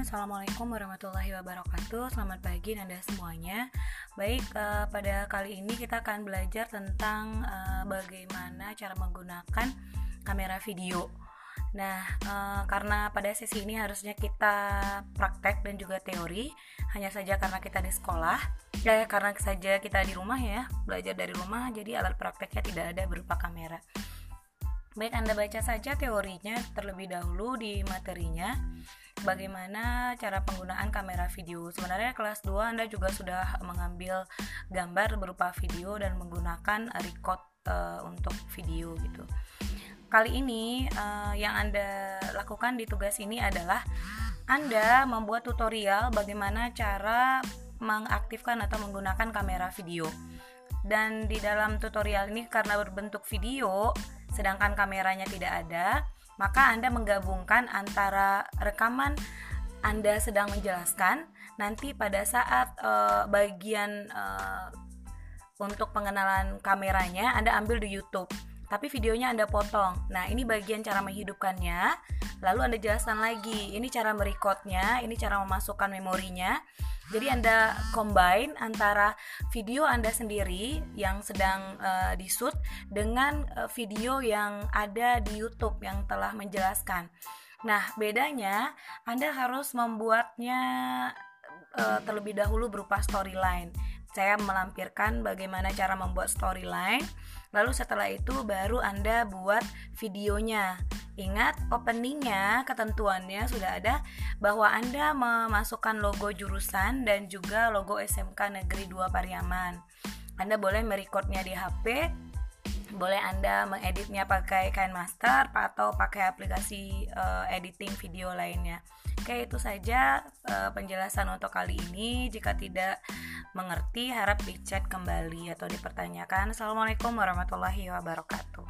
Assalamualaikum warahmatullahi wabarakatuh. Selamat pagi Anda semuanya. Baik, uh, pada kali ini kita akan belajar tentang uh, Bagaimana cara menggunakan kamera video. Nah, uh, karena pada sesi ini harusnya kita praktek dan juga teori Hanya saja karena kita di sekolah Ya, karena saja kita di rumah ya Belajar dari rumah, jadi alat prakteknya tidak ada berupa kamera. Baik, Anda baca saja teorinya terlebih dahulu di materinya bagaimana cara penggunaan kamera video. Sebenarnya kelas 2 Anda juga sudah mengambil gambar berupa video dan menggunakan record uh, untuk video gitu. Kali ini uh, yang Anda lakukan di tugas ini adalah Anda membuat tutorial bagaimana cara mengaktifkan atau menggunakan kamera video. Dan di dalam tutorial ini karena berbentuk video sedangkan kameranya tidak ada, maka Anda menggabungkan antara rekaman Anda sedang menjelaskan nanti pada saat uh, bagian uh, untuk pengenalan kameranya Anda ambil di YouTube tapi videonya Anda potong. Nah, ini bagian cara menghidupkannya. Lalu Anda jelaskan lagi, ini cara merekodnya, ini cara memasukkan memorinya. Jadi Anda combine antara video Anda sendiri yang sedang uh, di shoot dengan uh, video yang ada di YouTube yang telah menjelaskan. Nah, bedanya Anda harus membuatnya uh, terlebih dahulu berupa storyline. Saya melampirkan bagaimana cara membuat storyline. Lalu setelah itu baru Anda buat videonya. Ingat openingnya ketentuannya sudah ada bahwa Anda memasukkan logo jurusan dan juga logo SMK Negeri 2 Pariaman. Anda boleh merekodnya di HP, boleh Anda mengeditnya pakai KineMaster atau pakai aplikasi uh, editing video lainnya. Oke, itu saja uh, penjelasan untuk kali ini. Jika tidak mengerti, harap dicek kembali atau dipertanyakan. Assalamualaikum warahmatullahi wabarakatuh.